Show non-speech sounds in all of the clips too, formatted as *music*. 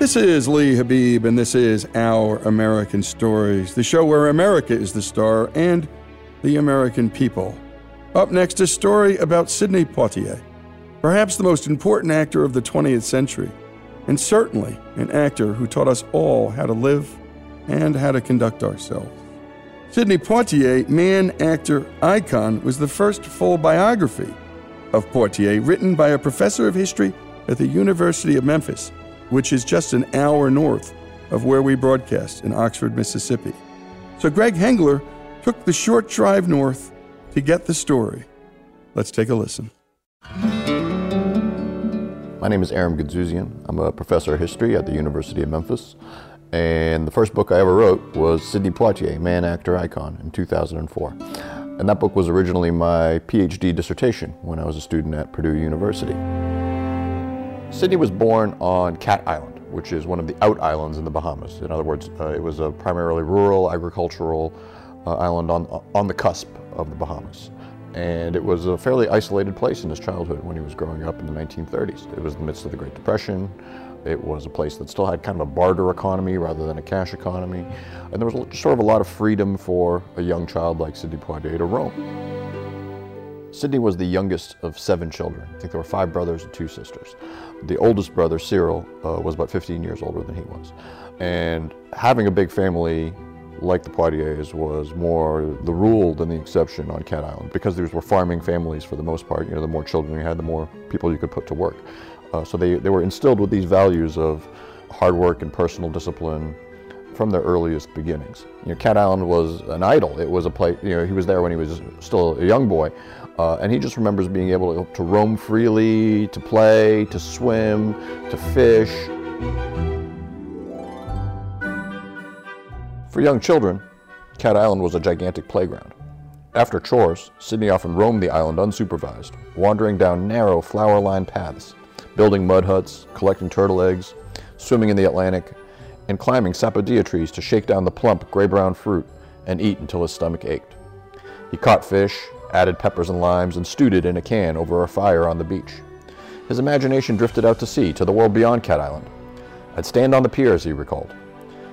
This is Lee Habib, and this is Our American Stories, the show where America is the star and the American people. Up next, a story about Sidney Poitier, perhaps the most important actor of the 20th century, and certainly an actor who taught us all how to live and how to conduct ourselves. Sidney Poitier, man, actor, icon, was the first full biography of Poitier written by a professor of history at the University of Memphis which is just an hour north of where we broadcast in Oxford, Mississippi. So Greg Hengler took the short drive north to get the story. Let's take a listen. My name is Aram Goudsouzian. I'm a professor of history at the University of Memphis. And the first book I ever wrote was Sidney Poitier, Man, Actor, Icon, in 2004. And that book was originally my PhD dissertation when I was a student at Purdue University. Sidney was born on Cat Island, which is one of the out islands in the Bahamas. In other words, uh, it was a primarily rural agricultural uh, island on, on the cusp of the Bahamas. And it was a fairly isolated place in his childhood when he was growing up in the 1930s. It was in the midst of the Great Depression. It was a place that still had kind of a barter economy rather than a cash economy. And there was sort of a lot of freedom for a young child like Sidney Poitier to roam. Sidney was the youngest of seven children. I think there were five brothers and two sisters. The oldest brother, Cyril, uh, was about 15 years older than he was. And having a big family like the Poitiers was more the rule than the exception on Cat Island because these were farming families for the most part. You know, the more children you had, the more people you could put to work. Uh, so they, they were instilled with these values of hard work and personal discipline from their earliest beginnings. You know, Cat Island was an idyll. It was a place, you know, he was there when he was still a young boy, uh, and he just remembers being able to, to roam freely, to play, to swim, to fish. For young children, Cat Island was a gigantic playground. After chores, Sidney often roamed the island unsupervised, wandering down narrow, flower lined paths, building mud huts, collecting turtle eggs, swimming in the Atlantic, and climbing sapodilla trees to shake down the plump, gray brown fruit and eat until his stomach ached. He caught fish, added peppers and limes, and stewed it in a can over a fire on the beach. His imagination drifted out to sea, to the world beyond Cat Island. I'd stand on the piers, he recalled,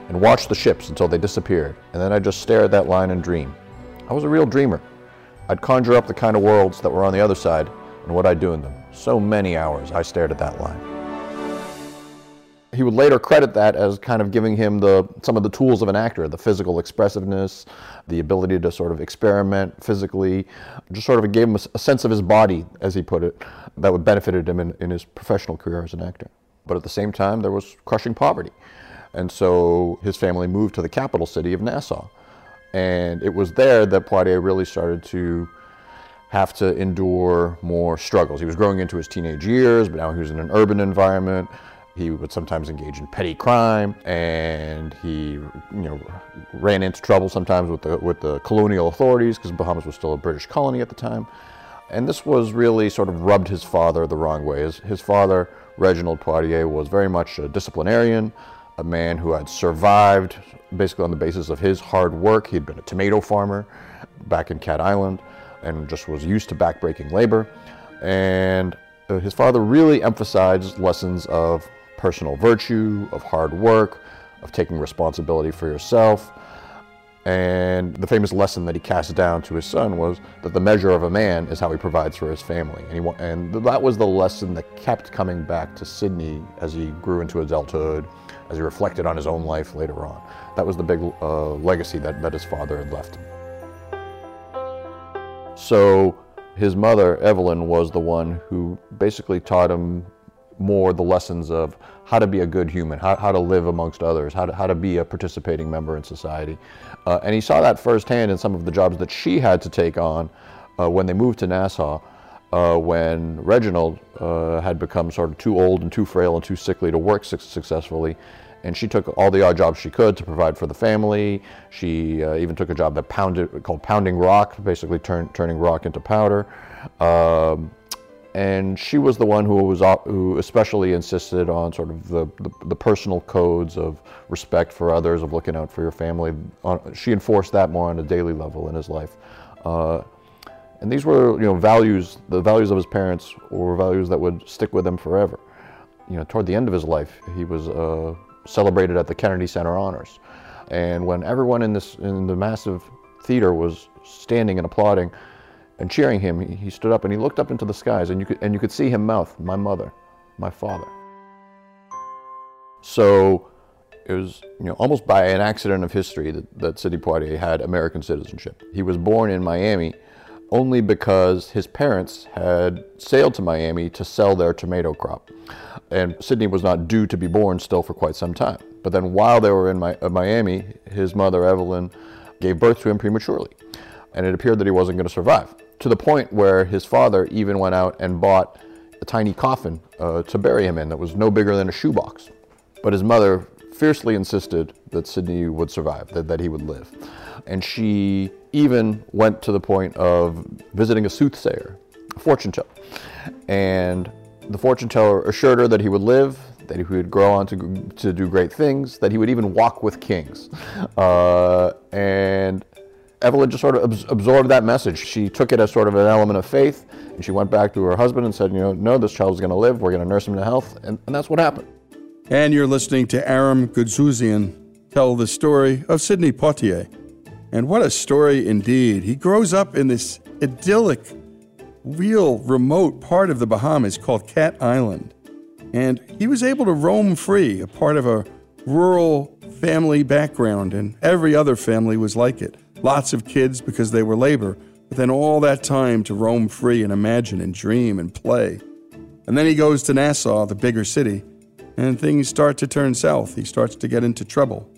and watch the ships until they disappeared, and then I'd just stare at that line and dream. I was a real dreamer. I'd conjure up the kind of worlds that were on the other side and what I'd do in them. So many hours I stared at that line. He would later credit that as kind of giving him the some of the tools of an actor, the physical expressiveness, the ability to sort of experiment physically, just sort of gave him a, sense of his body, as he put it, that would benefited him in, in his professional career as an actor. But at the same time, there was crushing poverty. And so his family moved to the capital city of Nassau. And it was there that Poitier really started to have to endure more struggles. He was growing into his teenage years, but now he was in an urban environment. He would sometimes engage in petty crime, and he, you know, ran into trouble sometimes with the with the colonial authorities because Bahamas was still a British colony at the time. And this was really sort of rubbed his father the wrong way. His, his father, Reginald Poitier, was very much a disciplinarian, a man who had survived basically on the basis of his hard work. He'd been a tomato farmer back in Cat Island and just was used to backbreaking labor. And uh, his father really emphasized lessons of personal virtue, of hard work, of taking responsibility for yourself. And the famous lesson that he cast down to his son was that the measure of a man is how he provides for his family. And, he, and that was the lesson that kept coming back to Sidney as he grew into adulthood, as he reflected on his own life later on. That was the big uh, legacy that, that his father had left him. So his mother, Evelyn, was the one who basically taught him more the lessons of how to be a good human, how, how to live amongst others, how to, how to be a participating member in society. Uh, and he saw that firsthand in some of the jobs that she had to take on uh, when they moved to Nassau, uh, when Reginald uh, had become sort of too old and too frail and too sickly to work su- successfully. And she took all the odd jobs she could to provide for the family. She uh, even took a job that pounded, called pounding rock, basically turn, turning rock into powder. Um, and she was the one who was who especially insisted on sort of the, the, the, personal codes of respect for others, of looking out for your family. she enforced that more on a daily level in his life. Uh, and these were, you know, values. The values of his parents were values that would stick with him forever. You know, toward the end of his life, he was uh, celebrated at the Kennedy Center Honors, and when everyone in this in the massive theater was standing and applauding, and cheering him, he, stood up and he looked up into the skies, and you could and you could see him mouth, "My mother, my father." So it was you know almost by an accident of history that, that Sidney Poitier had American citizenship. He was born in Miami only because his parents had sailed to Miami to sell their tomato crop. And Sidney was not due to be born still for quite some time. But then while they were in uh, Miami, his mother, Evelyn, gave birth to him prematurely. And it appeared that he wasn't going to survive to the point where his father even went out and bought a tiny coffin uh, to bury him in that was no bigger than a shoebox. But his mother fiercely insisted that Sidney would survive, that, that he would live. And she even went to the point of visiting a soothsayer, a fortune teller. And the fortune teller assured her that he would live, that he would grow on to, to do great things, that he would even walk with kings. *laughs* Uh, and Evelyn just sort of absorbed that message. She took it as sort of an element of faith, and she went back to her husband and said, you know, no, this child is going to live. We're going to nurse him to health. And, and that's what happened. And you're listening to Aram Goudsouzian tell the story of Sidney Poitier. And what a story indeed. He grows up in this idyllic, real remote part of the Bahamas called Cat Island. And he was able to roam free, a part of a rural family background, and every other family was like it. Lots of kids because they were labor, but then all that time to roam free and imagine and dream and play. And then he goes to Nassau, the bigger city, and things start to turn south. He starts to get into trouble.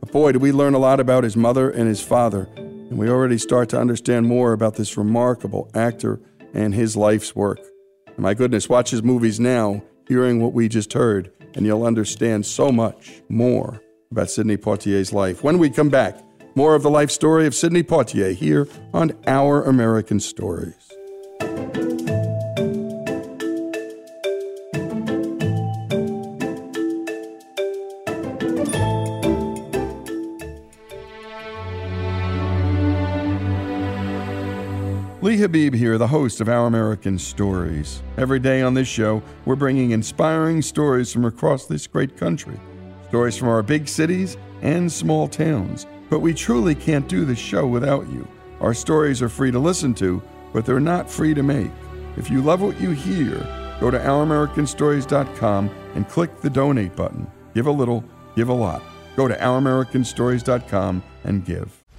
But boy, do we learn a lot about his mother and his father, and we already start to understand more about this remarkable actor and his life's work. And my goodness, watch his movies now, hearing what we just heard, and you'll understand so much more about Sidney Poitier's life. When we come back, more of the life story of Sidney Poitier here on Our American Stories. Lee Habib here, the host of Our American Stories. Every day on this show, we're bringing inspiring stories from across this great country. Stories from our big cities and small towns but we truly can't do the show without you. Our stories are free to listen to, but they're not free to make. If you love what you hear, go to OurAmericanStories.com and click the donate button. Give a little, give a lot. Go to ouramericanstories.com and give.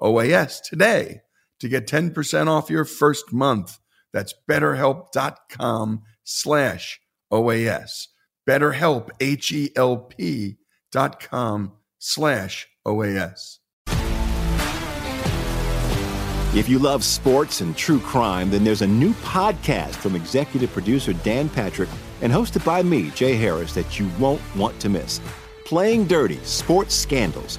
OAS today to get 10% off your first month. That's betterhelp.com slash OAS. BetterHelp, H-E-L-P dot com slash OAS. If you love sports and true crime, then there's a new podcast from executive producer Dan Patrick and hosted by me, Jay Harris, that you won't want to miss. Playing Dirty Sports Scandals.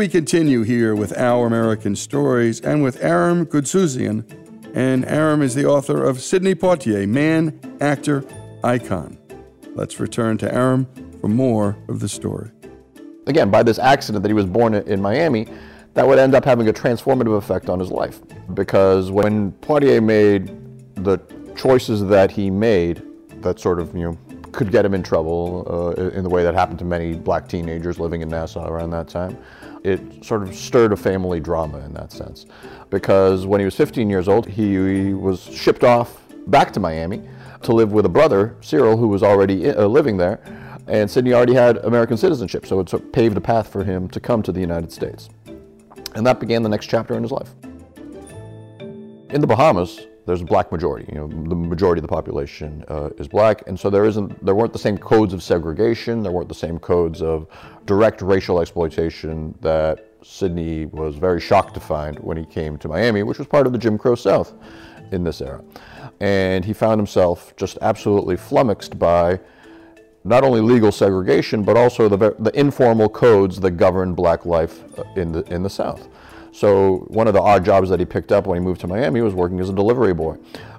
We continue here with Our American Stories and with Aram Goudsouzian. And Aram is the author of Sidney Poitier, Man, Actor, Icon. Let's return to Aram for more of the story. Again, by this accident that he was born in Miami, that would end up having a transformative effect on his life. Because when Poitier made the choices that he made, that sort of, you know, could get him in trouble uh, in the way that happened to many black teenagers living in Nassau around that time. It sort of stirred a family drama in that sense. Because when he was 15 years old, he, was shipped off back to Miami to live with a brother, Cyril, who was already uh, living there. And Sidney already had American citizenship, so it sort of paved a path for him to come to the United States. And that began the next chapter in his life. In the Bahamas, there's a black majority. You know, the majority of the population uh, is black, and so there isn't, there weren't the same codes of segregation. There weren't the same codes of direct racial exploitation that Sidney was very shocked to find when he came to Miami, which was part of the Jim Crow South in this era. And he found himself just absolutely flummoxed by not only legal segregation, but also the, the informal codes that govern black life uh, in the, in the South. So one of the odd jobs that he picked up when he moved to Miami was working as a delivery boy.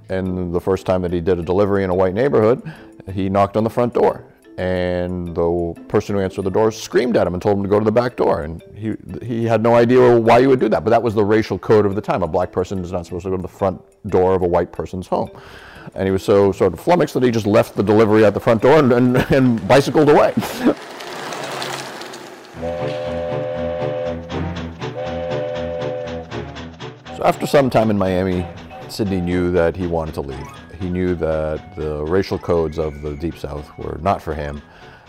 And the first time that he did a delivery in a white neighborhood, he knocked on the front door. And the person who answered the door screamed at him and told him to go to the back door. And he, he had no idea why you would do that. But that was the racial code of the time. A black person is not supposed to go to the front door of a white person's home. And he was so sort of flummoxed that he just left the delivery at the front door and, and, and bicycled away. *laughs* after some time in Miami, Sidney knew that he wanted to leave. He knew that the racial codes of the Deep South were not for him.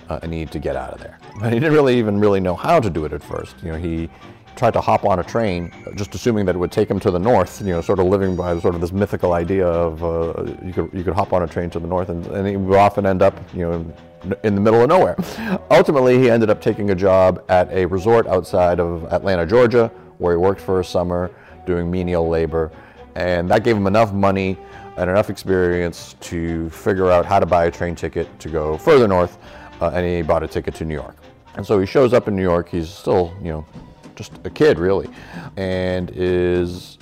uh, he needed to get out of there. But he didn't really even really know how to do it at first. You know, he tried to hop on a train, just assuming that it would take him to the north. You know, sort of living by sort of this mythical idea of uh, you could you could hop on a train to the north, and, and he would often end up, you know, in the middle of nowhere. Ultimately, he ended up taking a job at a resort outside of Atlanta, Georgia, where he worked for a summer doing menial labor, and that gave him enough money and enough experience to figure out how to buy a train ticket to go further north, uh, and he bought a ticket to New York. And so he shows up in New York. He's still, you know, just a kid really, and is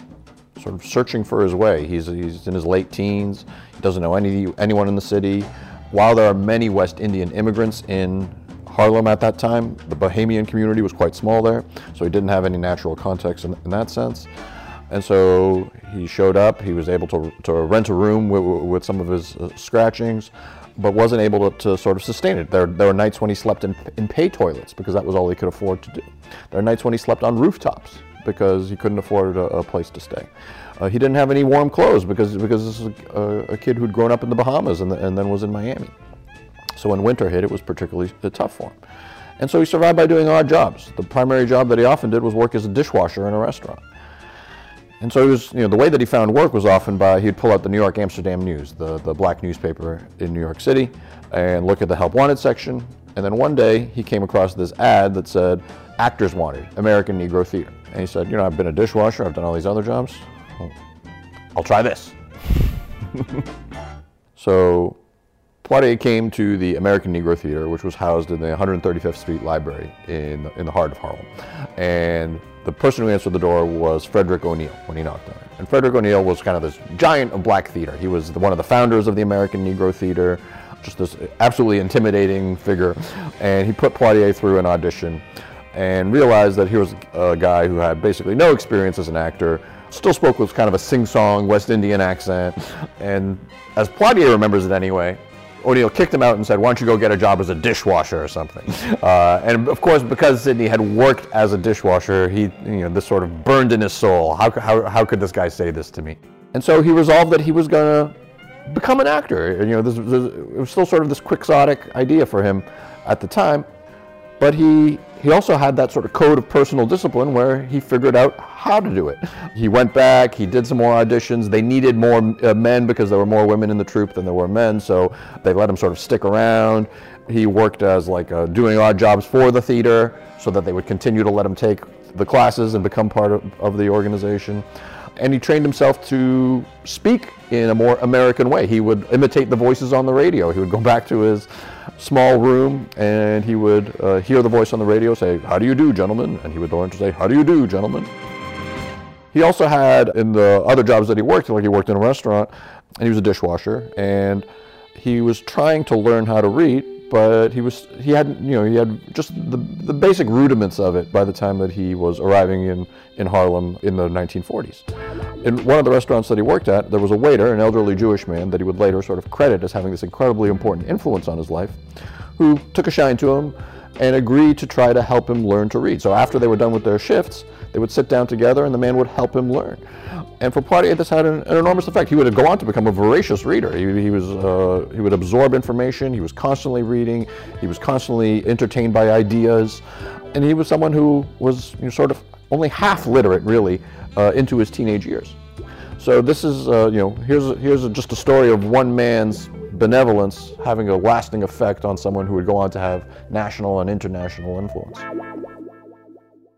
sort of searching for his way. He's, he's in his late teens. He doesn't know any anyone in the city. While there are many West Indian immigrants in Harlem at that time, the Bahamian community was quite small there, so he didn't have any natural context in, in that sense. And so he showed up. He was able to, to rent a room with, with some of his uh, scratchings, but wasn't able to, to, sort of sustain it. There, there were nights when he slept in, in pay toilets because that was all he could afford to do. There are nights when he slept on rooftops because he couldn't afford a, a place to stay. Uh, he didn't have any warm clothes because, because this is a, a kid who'd grown up in the Bahamas and, the, and then was in Miami. So when winter hit, it was particularly uh, tough for him. And so he survived by doing odd jobs. The primary job that he often did was work as a dishwasher in a restaurant. And so he was, you know, the way that he found work was often by he'd pull out the New York Amsterdam News, the, the black newspaper in New York City, and look at the help wanted section. And then one day he came across this ad that said, Actors Wanted, American Negro Theater. And he said, You know, I've been a dishwasher, I've done all these other jobs. I'll try this. *laughs* so Poitier came to the American Negro Theater, which was housed in the 135th Street Library in, in the heart of Harlem. And the person who answered the door was Frederick O'Neal when he knocked on it. And Frederick O'Neal was kind of this giant of black theater. He was the, one of the founders of the American Negro Theater, just this absolutely intimidating figure. And he put Poitier through an audition and realized that he was a guy who had basically no experience as an actor, still spoke with kind of a sing-song West Indian accent. And as Poitier remembers it anyway, O'Neal kicked him out and said, "Why don't you go get a job as a dishwasher or something?" Uh, and of course, because Sidney had worked as a dishwasher, he, you know, this sort of burned in his soul. How, how, how could this guy say this to me? And so he resolved that he was going to become an actor. You know, this, this, it was still sort of this quixotic idea for him at the time, but he he also had that sort of code of personal discipline where he figured out how to do it. He went back, he did some more auditions. They needed more uh, men because there were more women in the troupe than there were men, so they let him sort of stick around. He worked as like uh, doing odd jobs for the theater so that they would continue to let him take the classes and become part of, of the organization. And he trained himself to speak in a more American way. He would imitate the voices on the radio. He would go *laughs* back to his small room and he would uh, hear the voice on the radio say, How do you do, gentlemen? And he would learn to say, How do you do, gentlemen? He also had, in the other jobs that he worked, like he worked in a restaurant and he was a dishwasher, and he was trying to learn how to read, but he was he had you know he had just the, the basic rudiments of it by the time that he was arriving in in Harlem in the 1940s. In one of the restaurants that he worked at, there was a waiter, an elderly Jewish man that he would later sort of credit as having this incredibly important influence on his life, who took a shine to him and agreed to try to help him learn to read. So after they were done with their shifts, they would sit down together and the man would help him learn. And for Poitier, this had an, an enormous effect. He would go on to become a voracious reader. He, he was, uh, he would absorb information. He was constantly reading. He was constantly entertained by ideas. And he was someone who was you know, sort of only half literate, really, uh, into his teenage years. So this is, uh, you know, here's, here's a, just a story of one man's benevolence having a lasting effect on someone who would go on to have national and international influence.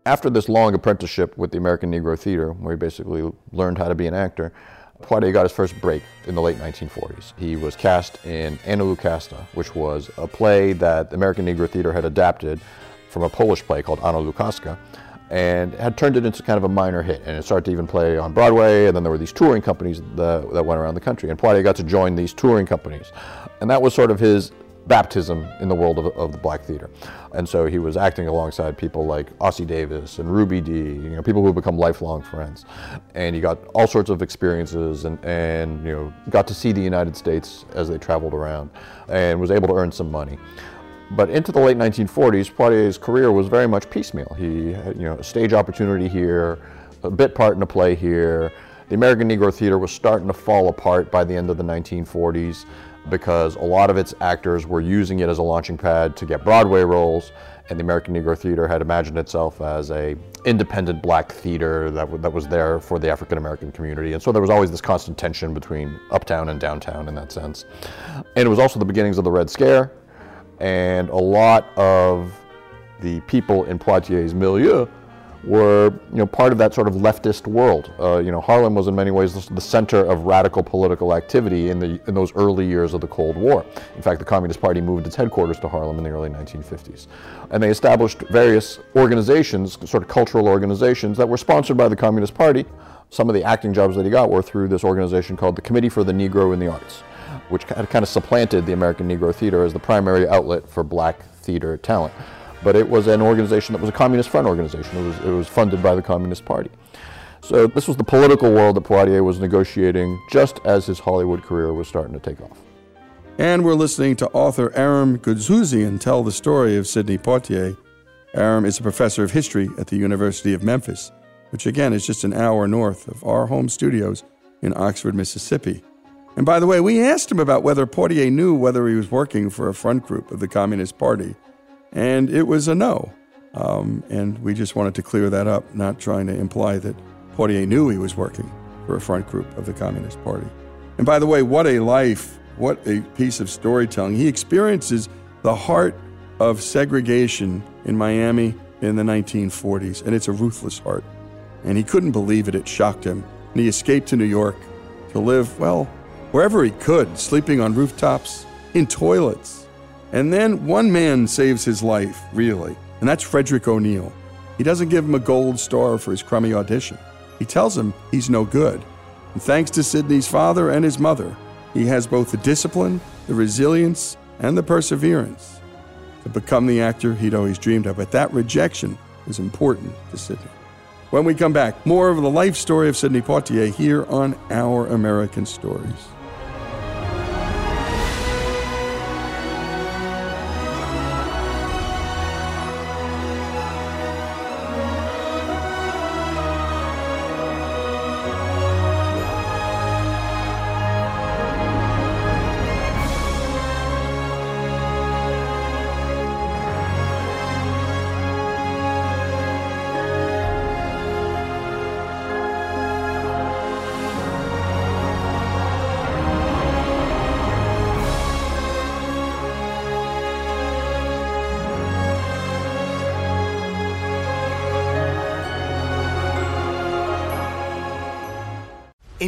After this long apprenticeship with the American Negro Theater, where he basically learned how to be an actor, Poitier got his first break in the late 1940s. He was cast in Anna Lucasta, which was a play that the American Negro Theater had adapted from a Polish play called Anna Lukaska and had turned it into kind of a minor hit. And it started to even play on Broadway, and then there were these touring companies that, that went around the country. And Poitier got to join these touring companies. And that was sort of his baptism in the world of, of, the black theater. And so he was acting alongside people like Ossie Davis and Ruby Dee, you know, people who become lifelong friends. And he got all sorts of experiences and, and, you know, got to see the United States as they traveled around and was able to earn some money. But into the late 1940s, Poitier's career was very much piecemeal. He had, you know, a stage opportunity here, a bit part in a play here. The American Negro Theater was starting to fall apart by the end of the 1940s. because a lot of its actors were using it as a launching pad to get Broadway roles, and the American Negro Theater had imagined itself as a independent black theater that, that was there for the African American community. And so there was always this constant tension between uptown and downtown in that sense. And it was also the beginnings of the Red Scare, and a lot of the people in Poitiers' milieu were you know part of that sort of leftist world. Uh, you know, Harlem was in many ways the center of radical political activity in the in those early years of the Cold War. In fact, the Communist Party moved its headquarters to Harlem in the early 1950s, and they established various organizations, sort of cultural organizations that were sponsored by the Communist Party. Some of the acting jobs that he got were through this organization called the Committee for the Negro in the Arts, which kind of supplanted the American Negro Theater as the primary outlet for black theater talent but it was an organization that was a Communist Front organization. It was, it was funded by the Communist Party. So this was the political world that Poitier was negotiating just as his Hollywood career was starting to take off. And we're listening to author Aram Goudsouzian tell the story of Sidney Poitier. Aram is a professor of history at the University of Memphis, which again is just an hour north of our home studios in Oxford, Mississippi. And by the way, we asked him about whether Poitier knew whether he was working for a front group of the Communist Party and it was a no. Um, and we just wanted to clear that up, not trying to imply that Poitier knew he was working for a front group of the Communist Party. And by the way, what a life, what a piece of storytelling. He experiences the heart of segregation in Miami in the 1940s, and it's a ruthless heart. And he couldn't believe it, it shocked him. And he escaped to New York to live, well, wherever he could, sleeping on rooftops, in toilets, and then one man saves his life, really, and that's Frederick O'Neal. He doesn't give him a gold star for his crummy audition. He tells him he's no good. And thanks to Sidney's father and his mother, he has both the discipline, the resilience, and the perseverance to become the actor he'd always dreamed of. But that rejection was important to Sidney. When we come back, more of the life story of Sidney Poitier here on Our American Stories.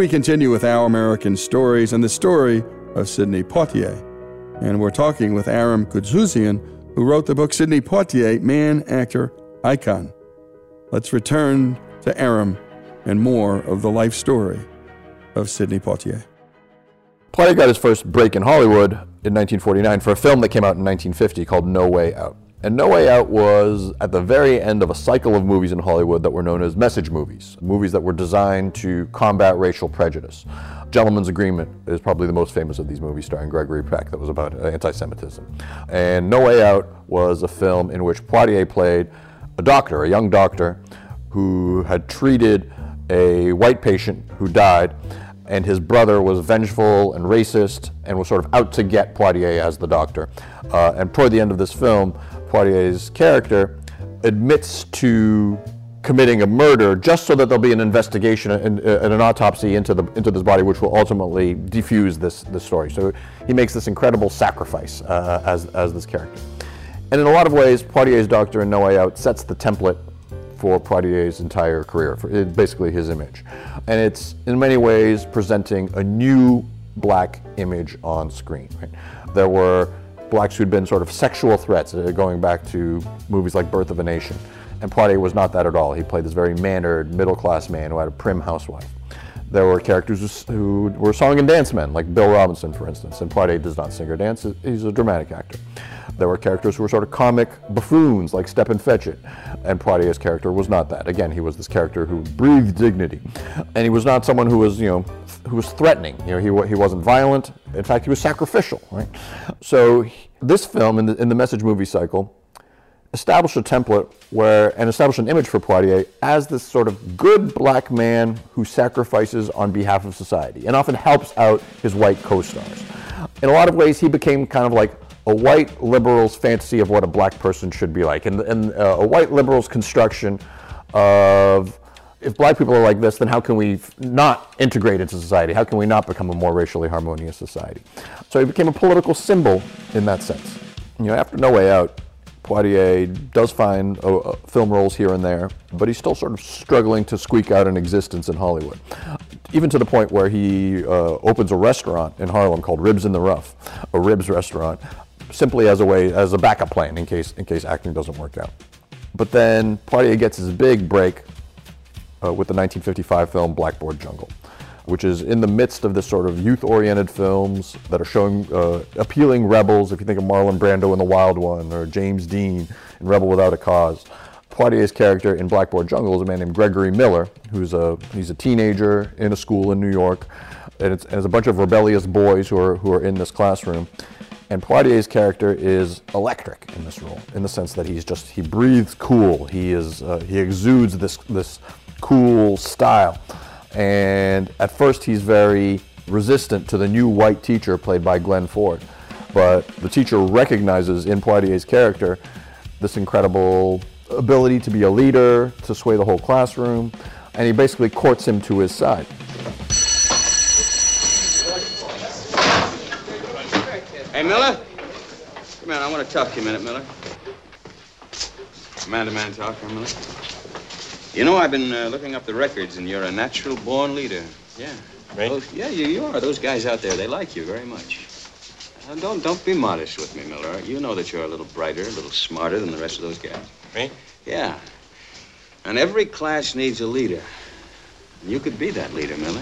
We continue with Our American Stories and the story of Sidney Poitier. And we're talking with Aram Goudsouzian, who wrote the book Sidney Poitier, Man, Actor, Icon. Let's return to Aram and more of the life story of Sidney Poitier. Poitier got his first break in Hollywood in 1949 for a film that came out in 1950 called No Way Out. And No Way Out was at the very end of a cycle of movies in Hollywood that were known as message movies, movies that were designed to combat racial prejudice. Gentleman's Agreement is probably the most famous of these movies, starring Gregory Peck, that was about anti Semitism. And No Way Out was a film in which Poitier played a doctor, a young doctor, who had treated a white patient who died, and his brother was vengeful and racist and was sort of out to get Poitier as the doctor. Uh, and toward the end of this film, Poitier's character admits to committing a murder just so that there'll be an investigation and, uh, and, an autopsy into the into this body, which will ultimately defuse this this story. So he makes this incredible sacrifice uh, as as this character. And in a lot of ways, Poitier's Doctor in No Way Out sets the template for Poitier's entire career, for basically his image. And it's in many ways presenting a new black image on screen. Right? There were blacks who'd been sort of sexual threats, uh, going back to movies like Birth of a Nation. And Poitier was not that at all. He played this very mannered, middle class man who had a prim housewife. There were characters who were song and dance men, like Bill Robinson, for instance, and Poitier does not sing or dance, he's a dramatic actor. There were characters who were sort of comic buffoons, like Stepin Fetchit, and Poitier's character was not that. Again, he was this character who breathed dignity, and he was not someone who was, you know, who was threatening. You know, he, he wasn't violent. In fact, he was sacrificial, right? So this film, in the, in the message movie cycle, established a template where and established an image for Poitier as this sort of good black man who sacrifices on behalf of society and often helps out his white co-stars. In a lot of ways, he became kind of like a white liberal's fantasy of what a black person should be like, and, and uh, a white liberal's construction of if black people are like this, then how can we not integrate into society? How can we not become a more racially harmonious society? So he became a political symbol in that sense. You know, after No Way Out, Poitier does find uh, uh, film roles here and there, but he's still sort of struggling to squeak out an existence in Hollywood. Even to the point where he uh, opens a restaurant in Harlem called Ribs in the Rough, a ribs restaurant, simply as a way, as a backup plan in case, in case acting doesn't work out. But then Poitier gets his big break uh, with the 1955 film Blackboard Jungle which is in the midst of this sort of youth-oriented films that are showing uh, appealing rebels. If you think of Marlon Brando in The Wild One or James Dean in Rebel Without a Cause. Poitier's character in Blackboard Jungle is a man named Gregory Miller, who's a he's a teenager in a school in New York, and it's, and it's a bunch of rebellious boys who are who are in this classroom. And Poitier's character is electric in this role, in the sense that he's just he breathes cool. He is uh, he exudes this this cool style. And at first, he's very resistant to the new white teacher played by Glenn Ford. But the teacher recognizes in Poitier's character this incredible ability to be a leader, to sway the whole classroom, and he basically courts him to his side. Hey, Miller? Come on, I want to talk to you a minute, Miller. Man-to-man talk here, Miller. You know, I've been uh, looking up the records, and you're a natural born leader. Yeah. Me? Those, yeah, you, you are. Those guys out there, they like you very much. Don't don't be modest with me, Miller. You know that you're a little brighter, a little smarter than the rest of those guys. Me? Yeah. And every class needs a leader. And you could be that leader, Miller.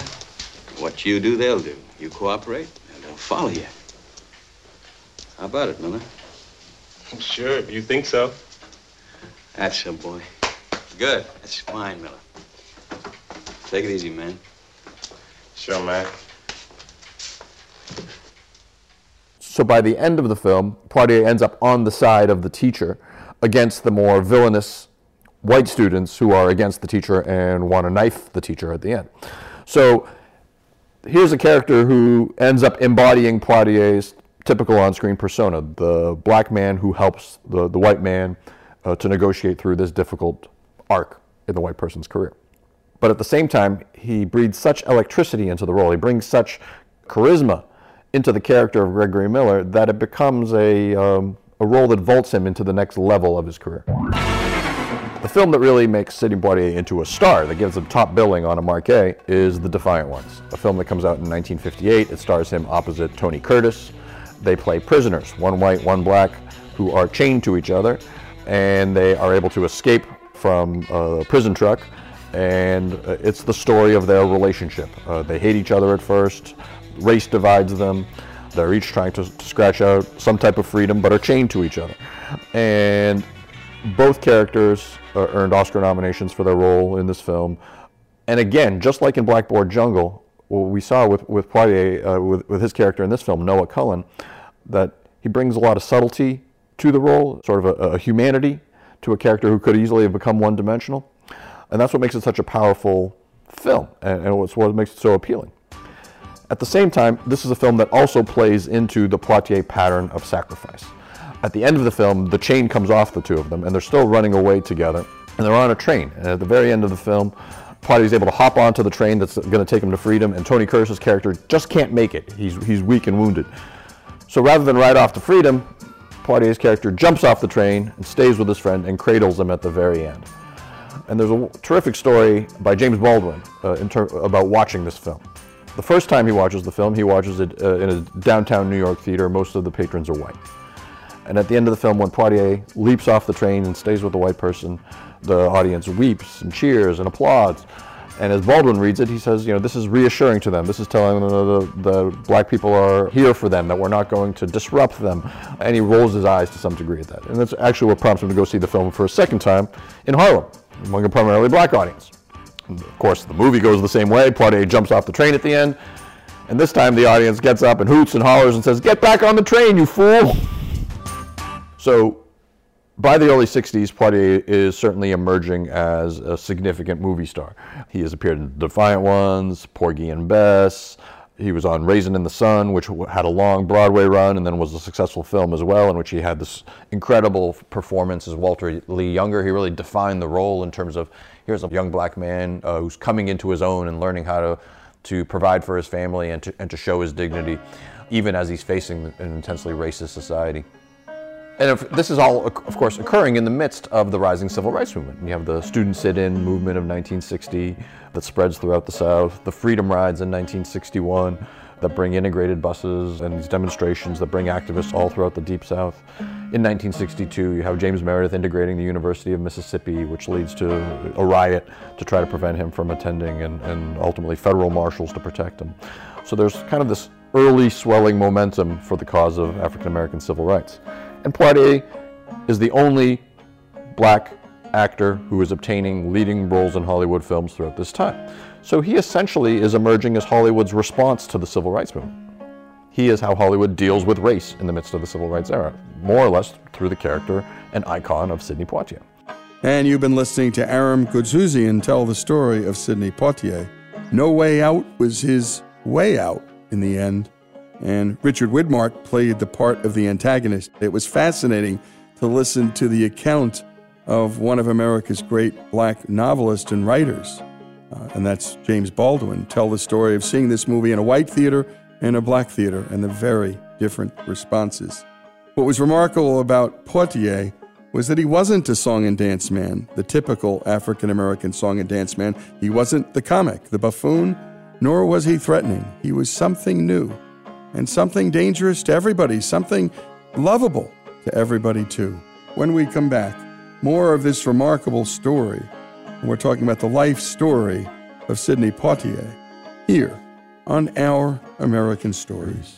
What you do, they'll do. You cooperate, and they'll follow you. How about it, Miller? Sure, if you think so. That's so, boy. Good. That's fine, Miller. Take it easy, man. Sure, man. So by the end of the film, Poitier ends up on the side of the teacher against the more villainous white students who are against the teacher and want to knife the teacher at the end. So here's a character who ends up embodying Poitier's typical on-screen persona, the black man who helps the, the white man uh, to negotiate through this difficult arc in the white person's career. But at the same time, he breathes such electricity into the role. He brings such charisma into the character of Gregory Miller that it becomes a, um, a role that vaults him into the next level of his career. The film that really makes Sidney Poitier into a star, that gives him top billing on a marquee, is The Defiant Ones, a film that comes out in 1958. It stars him opposite Tony Curtis. They play prisoners, one white, one black, who are chained to each other, and they are able to escape from a prison truck. And uh, it's the story of their relationship. Uh, they hate each other at first, race divides them. They're each trying to, to scratch out some type of freedom, but are chained to each other. And both characters uh, earned Oscar nominations for their role in this film. And again, just like in Blackboard Jungle, what we saw with, with Poitier, uh, with, with his character in this film, Noah Cullen, that he brings a lot of subtlety to the role, sort of a, a humanity to a character who could easily have become one dimensional. And that's what makes it such a powerful film, and, and it's what makes it so appealing. At the same time, this is a film that also plays into the Poitier pattern of sacrifice. At the end of the film, the chain comes off the two of them, and they're still running away together, and they're on a train. And at the very end of the film, Poitier is able to hop onto the train that's going to take him to freedom, and Tony Curtis's character just can't make it. He's, he's weak and wounded. So rather than ride off to freedom, Poitier's character jumps off the train and stays with his friend and cradles him at the very end. And there's a terrific story by James Baldwin uh, about watching this film. The first time he watches the film, he watches it uh, in a downtown New York theater. Most of the patrons are white. And at the end of the film, when Poitier leaps off the train and stays with the white person, the audience weeps and cheers and applauds. And as Baldwin reads it, he says, you know, this is reassuring to them. This is telling them that the, the black people are here for them, that we're not going to disrupt them. And he rolls his eyes to some degree at that. And that's actually what prompts him to go see the film for a second time in Harlem, among a primarily black audience. Of course, the movie goes the same way. Poitier jumps off the train at the end. And this time the audience gets up and hoots and hollers and says, Get back on the train, you fool! *laughs* So by the early 60s, Poitier is certainly emerging as a significant movie star. He has appeared in Defiant Ones, Porgy and Bess. He was on Raisin in the Sun, which had a long Broadway run and then was a successful film as well, in which he had this incredible performance as Walter Lee Younger. He really defined the role in terms of here's a young black man uh, who's coming into his own and learning how to, to provide for his family and to, and to show his dignity, even as he's facing an intensely racist society. And if, this is all, of course, occurring in the midst of the rising civil rights movement. You have the student sit-in movement of 1960 that spreads throughout the South, the freedom rides in 1961 that bring integrated buses and these demonstrations that bring activists all throughout the Deep South. In 1962, you have James Meredith integrating the University of Mississippi, which leads to a riot to try to prevent him from attending and, and ultimately federal marshals to protect him. So there's kind of this early swelling momentum for the cause of African American civil rights. And Poitier is the only black actor who is obtaining leading roles in Hollywood films throughout this time. So he essentially is emerging as Hollywood's response to the civil rights movement. He is how Hollywood deals with race in the midst of the civil rights era, more or less through the character and icon of Sidney Poitier. And you've been listening to Aram Goudsouzian tell the story of Sidney Poitier. No Way Out was his way out in the end and Richard Widmark played the part of the antagonist. It was fascinating to listen to the account of one of America's great black novelists and writers, uh, and that's James Baldwin, tell the story of seeing this movie in a white theater and a black theater and the very different responses. What was remarkable about Poitier was that he wasn't a song and dance man, the typical African American song and dance man. He wasn't the comic, the buffoon, nor was he threatening. He was something new and something dangerous to everybody, something lovable to everybody too. When we come back, more of this remarkable story. We're talking about the life story of Sidney Poitier here on Our American Stories.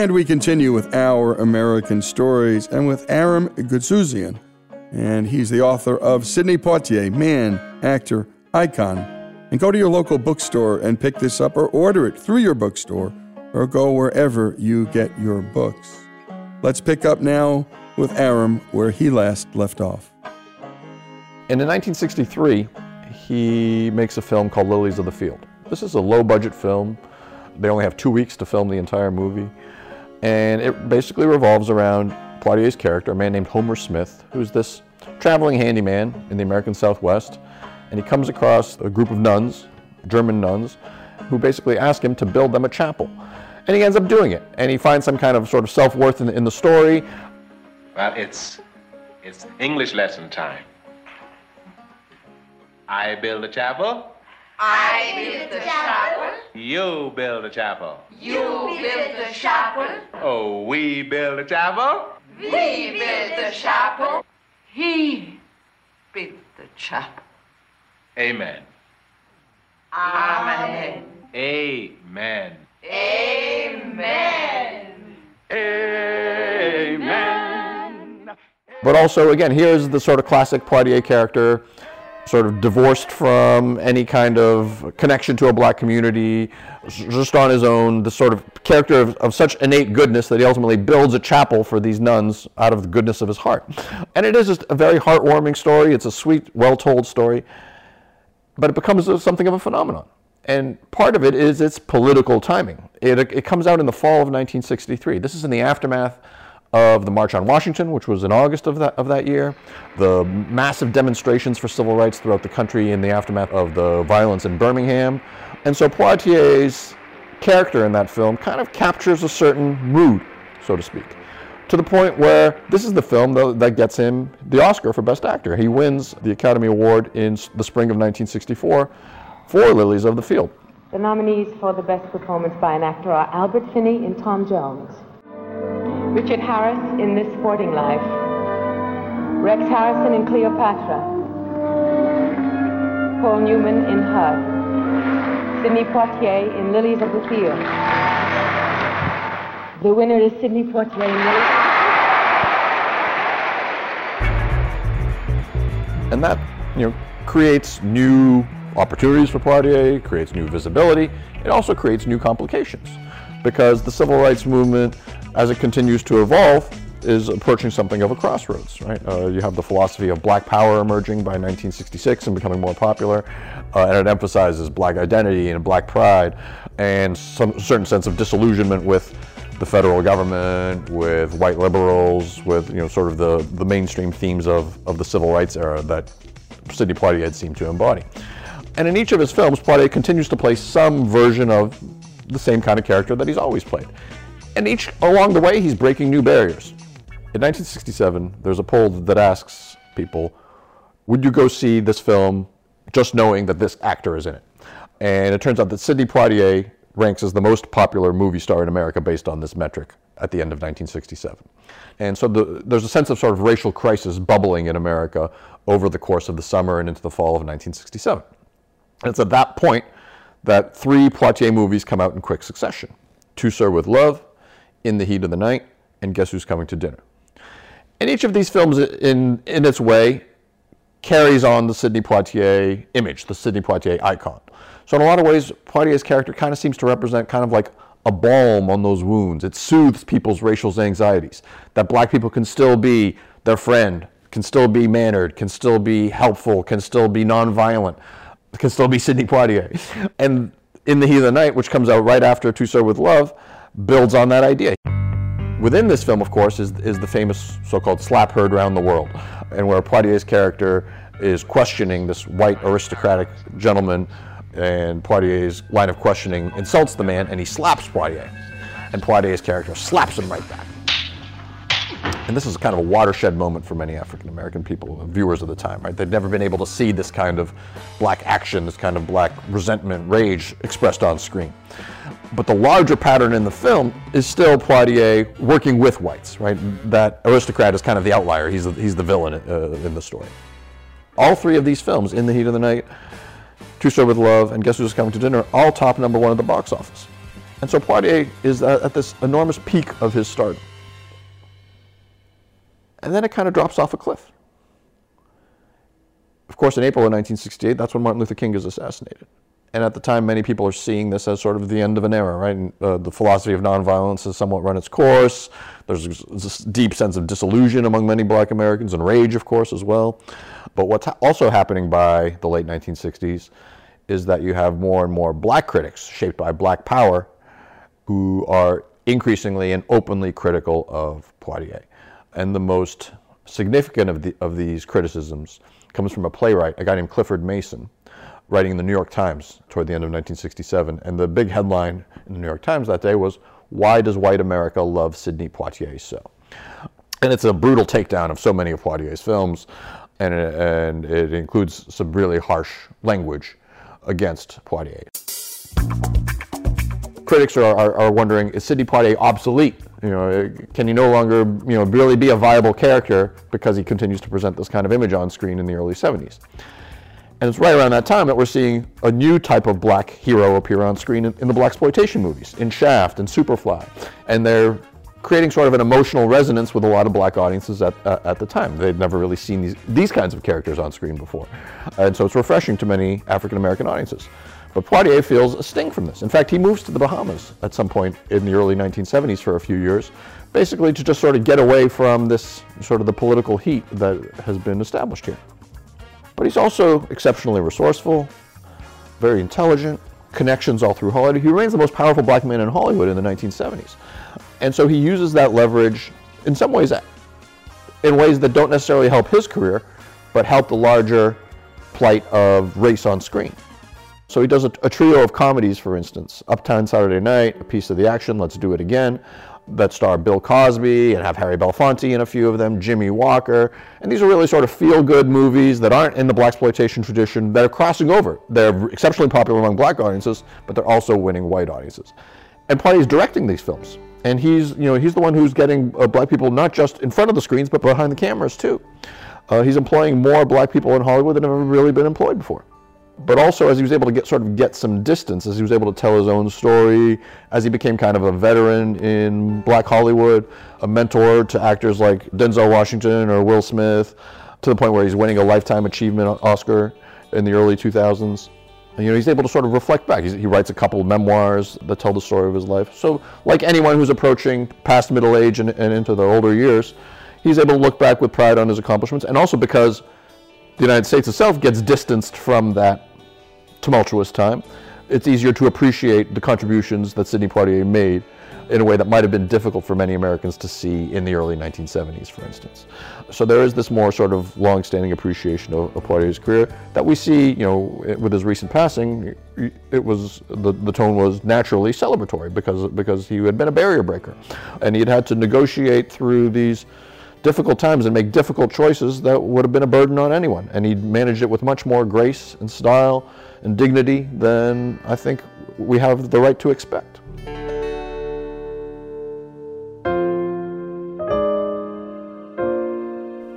And we continue with our American stories and with Aram Goudsouzian. And he's the author of Sidney Poitier, Man, Actor, Icon. And go to your local bookstore and pick this up or order it through your bookstore or go wherever you get your books. Let's pick up now with Aram where he last left off. And in 1963, he makes a film called Lilies of the Field. This is a low budget film. They only have two weeks to film the entire movie. And it basically revolves around Poitier's character, a man named Homer Smith, who's this traveling handyman in the American Southwest. And he comes across a group of nuns, German nuns, who basically ask him to build them a chapel. And he ends up doing it. And he finds some kind of sort of self worth in, in the story. Well, it's it's English lesson time. I build a chapel. I build the chapel. You build a chapel. You build the chapel. Oh, we build a chapel. We build the chapel. He built the chapel. Amen. Amen. Amen. Amen. Amen. But also, again, here's the sort of classic Poitier character, sort of divorced from any kind of connection to a black community, just on his own, the sort of character of, of such innate goodness that he ultimately builds a chapel for these nuns out of the goodness of his heart. And it is just a very heartwarming story. It's a sweet, well told story, but it becomes something of a phenomenon. And part of it is its political timing. It, it comes out in the fall of 1963. This is in the aftermath of the March on Washington, which was in August of that, of that year, the massive demonstrations for civil rights throughout the country in the aftermath of the violence in Birmingham. And so Poitier's character in that film kind of captures a certain mood, so to speak. to the point where this is the film that, gets him the Oscar for Best Actor. He wins the Academy Award in the spring of 1964 for Lilies of the Field. The nominees for the Best Performance by an Actor are Albert Finney in Tom Jones, Richard Harris in This Sporting Life, Rex Harrison in Cleopatra, Paul Newman in Hud, Sidney Poitier in Lilies of the Field. The winner is Sidney Poitier in Lilies. And that, you know, creates new opportunities for Poitier, creates new visibility. It also creates new complications because the civil rights movement, as it continues to evolve, is approaching something of a crossroads, right? Uh, you have the philosophy of black power emerging by 1966 and becoming more popular, uh, and it emphasizes black identity and black pride and some certain sense of disillusionment with the federal government, with white liberals, with you know sort of the, the mainstream themes of, of the civil rights era that Sidney Poitier seemed to embody. And in each of his films, Poitier continues to play some version of the same kind of character that he's always played. And each along the way, he's breaking new barriers. In 1967, there's a poll that asks people, would you go see this film just knowing that this actor is in it? And it turns out that Sidney Poitier ranks as the most popular movie star in America based on this metric at the end of 1967. And so the, there's a sense of sort of racial crisis bubbling in America over the course of the summer and into the fall of 1967. And it's at that point that three Poitier movies come out in quick succession To Sir with Love, In the Heat of the Night, and Guess Who's Coming to Dinner. And each of these films, in, in its way, carries on the Sidney Poitier image, the Sidney Poitier icon. So in a lot of ways, Poitier's character kind of seems to represent kind of like a balm on those wounds. It soothes people's racial anxieties. That black people can still be their friend, can still be mannered, can still be helpful, can still be nonviolent, can still be Sidney Poitier. And In the Heat of the Night, which comes out right after To with Love, builds on that idea. Within this film, of course, is, is the famous so-called slap heard around the world, and where Poitier's character is questioning this white aristocratic gentleman, and Poitier's line of questioning insults the man, and he slaps Poitier. And Poitier's character slaps him right back. And this is kind of a watershed moment for many African American people, viewers of the time, right? They've never been able to see this kind of black action, this kind of black resentment, rage expressed on screen. But the larger pattern in the film is still Poitier working with whites, right? That aristocrat is kind of the outlier. He's the, he's the villain uh, in the story. All three of these films, In the Heat of the Night, To Sir with Love, and Guess Who's Coming to Dinner, all top number one at the box office. And so Poitier is at this enormous peak of his stardom. And then it kind of drops off a cliff. Of course, in April of 1968, that's when Martin Luther King is assassinated. And at the time, many people are seeing this as sort of the end of an era, right? And, uh, the philosophy of nonviolence has somewhat run its course. There's this deep sense of disillusion among many black Americans and rage, of course, as well. But what's ha- also happening by the late 1960s is that you have more and more black critics shaped by black power who are increasingly and openly critical of Poitier. And the most significant of, the, of these criticisms comes from a playwright, a guy named Clifford Mason, writing in the New York Times toward the end of 1967. And the big headline in the New York Times that day was, Why Does White America Love Sidney Poitier So? And it's a brutal takedown of so many of Poitier's films, and it, and it includes some really harsh language against Poitier. Critics are, are, are wondering, is Sidney Poitier obsolete? You know, can he no longer, you know, really be a viable character because he continues to present this kind of image on screen in the early 70s? And it's right around that time that we're seeing a new type of black hero appear on screen in, in the blaxploitation movies, in Shaft and Superfly, and they're creating sort of an emotional resonance with a lot of black audiences at, uh, at the time. They'd never really seen these, these kinds of characters on screen before. And so it's refreshing to many African American audiences. But Poitier feels a sting from this. In fact, he moves to the Bahamas at some point in the early 1970s for a few years, basically to just sort of get away from this sort of the political heat that has been established here. But he's also exceptionally resourceful, very intelligent, connections all through Hollywood. He remains the most powerful black man in Hollywood in the 1970s. And so he uses that leverage in some ways, in ways that don't necessarily help his career, but help the larger plight of race on screen. So he does a, a, trio of comedies, for instance, Uptown Saturday Night, A Piece of the Action, Let's Do It Again, that star Bill Cosby and have Harry Belafonte in a few of them, Jimmie Walker, and these are really sort of feel-good movies that aren't in the blaxploitation tradition that are crossing over. They're exceptionally popular among black audiences, but they're also winning white audiences. And is directing these films, and he's you know he's the one who's getting uh, black people not just in front of the screens but behind the cameras too. Uh, he's employing more black people in Hollywood than have ever really been employed before but also as he was able to get sort of get some distance, as he was able to tell his own story, as he became kind of a veteran in Black Hollywood, a mentor to actors like Denzel Washington or Will Smith, to the point where he's winning a Lifetime Achievement Oscar in the early 2000s. And, you know, he's able to sort of reflect back. He's, he writes a couple of memoirs that tell the story of his life. So, like anyone who's approaching past middle age and, and into their older years, he's able to look back with pride on his accomplishments, and also because the United States itself gets distanced from that tumultuous time, it's easier to appreciate the contributions that Sidney Poitier made in a way that might have been difficult for many Americans to see in the early 1970s, for instance. So there is this more sort of long-standing appreciation of, of Poitier's career that we see, you know, with his recent passing. It was the, the tone was naturally celebratory because because he had been a barrier breaker, and he had had to negotiate through these difficult times and make difficult choices that would have been a burden on anyone. And he'd managed it with much more grace and style and dignity than I think we have the right to expect.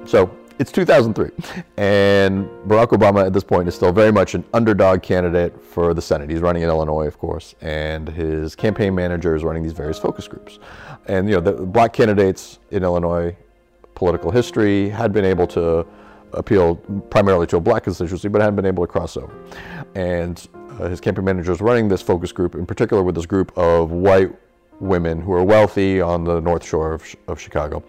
So it's 2003, and Barack Obama at this point is still very much an underdog candidate for the Senate. He's running in Illinois, of course, and his campaign manager is running these various focus groups. And you know, the black candidates in Illinois, political history, had been able to appeal primarily to a black constituency, but hadn't been able to cross over. And uh, his campaign manager is running this focus group, in particular with this group of white women who are wealthy on the North Shore of, of Chicago,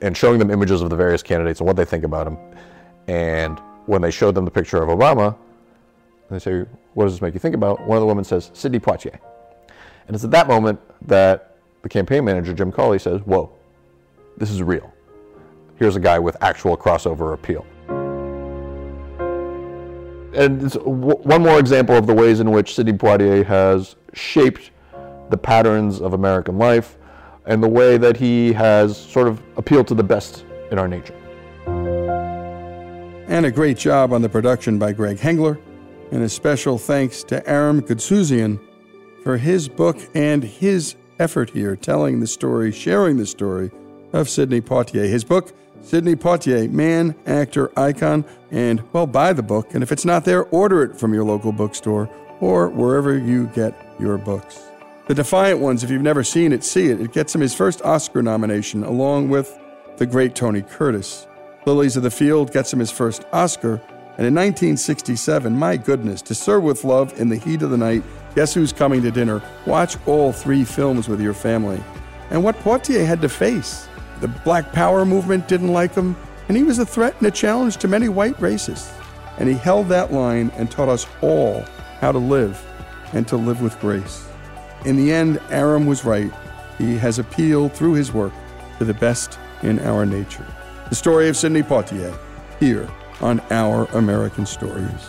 and showing them images of the various candidates and what they think about them. And when they showed them the picture of Obama, they say, What does this make you think about? One of the women says, Sidney Poitier. And it's at that moment that the campaign manager, Jim Cauley, says, Whoa, this is real. Here's a guy with actual crossover appeal and it's one more example of the ways in which Sidney Poitier has shaped the patterns of American life and the way that he has sort of appealed to the best in our nature. And a great job on the production by Greg Hengler, and a special thanks to Aram Goudsouzian for his book and his effort here telling the story, sharing the story of Sidney Poitier. His book, Sidney Poitier, man, actor, icon, and, well, buy the book. And if it's not there, order it from your local bookstore or wherever you get your books. The Defiant Ones, if you've never seen it, see it. It gets him his first Oscar nomination, along with the great Tony Curtis. Lilies of the Field gets him his first Oscar. And in 1967, my goodness, To Sir with Love in the Heat of the Night, Guess Who's Coming to Dinner? Watch all three films with your family. And what Poitier had to face the Black Power movement didn't like him, and he was a threat and a challenge to many white racists. And he held that line and taught us all how to live and to live with grace. In the end, Aram was right. He has appealed through his work to the best in our nature. The story of Sidney Poitier, here on Our American Stories.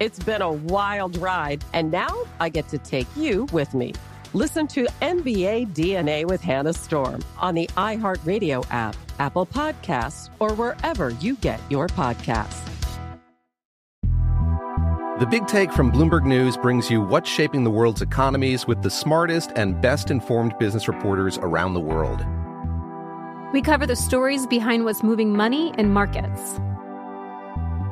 It's been a wild ride, and now I get to take you with me. Listen to NBA DNA with Hannah Storm on the iHeartRadio app, Apple Podcasts, or wherever you get your podcasts. The Big Take from Bloomberg News brings you what's shaping the world's economies with the smartest and best informed business reporters around the world. We cover the stories behind what's moving money and markets